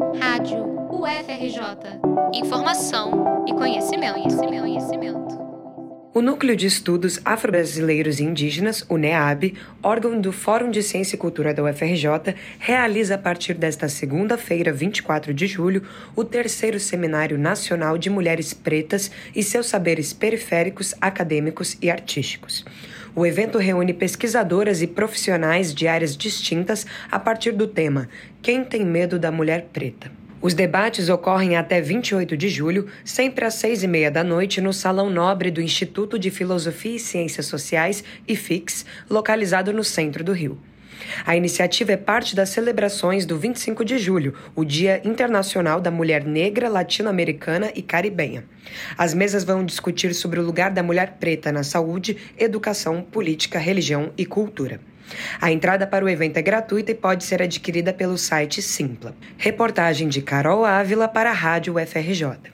Rádio UFRJ. Informação e conhecimento, conhecimento, conhecimento. O Núcleo de Estudos Afro-Brasileiros e Indígenas, o NEAB, órgão do Fórum de Ciência e Cultura da UFRJ, realiza a partir desta segunda-feira, 24 de julho, o terceiro Seminário Nacional de Mulheres Pretas e seus saberes periféricos, acadêmicos e artísticos. O evento reúne pesquisadoras e profissionais de áreas distintas a partir do tema Quem tem medo da mulher preta? Os debates ocorrem até 28 de julho, sempre às seis e meia da noite, no Salão Nobre do Instituto de Filosofia e Ciências Sociais, IFIX, localizado no centro do Rio. A iniciativa é parte das celebrações do 25 de julho, o Dia Internacional da Mulher Negra, Latino-Americana e Caribenha. As mesas vão discutir sobre o lugar da mulher preta na saúde, educação, política, religião e cultura. A entrada para o evento é gratuita e pode ser adquirida pelo site Simpla. Reportagem de Carol Ávila para a Rádio UFRJ.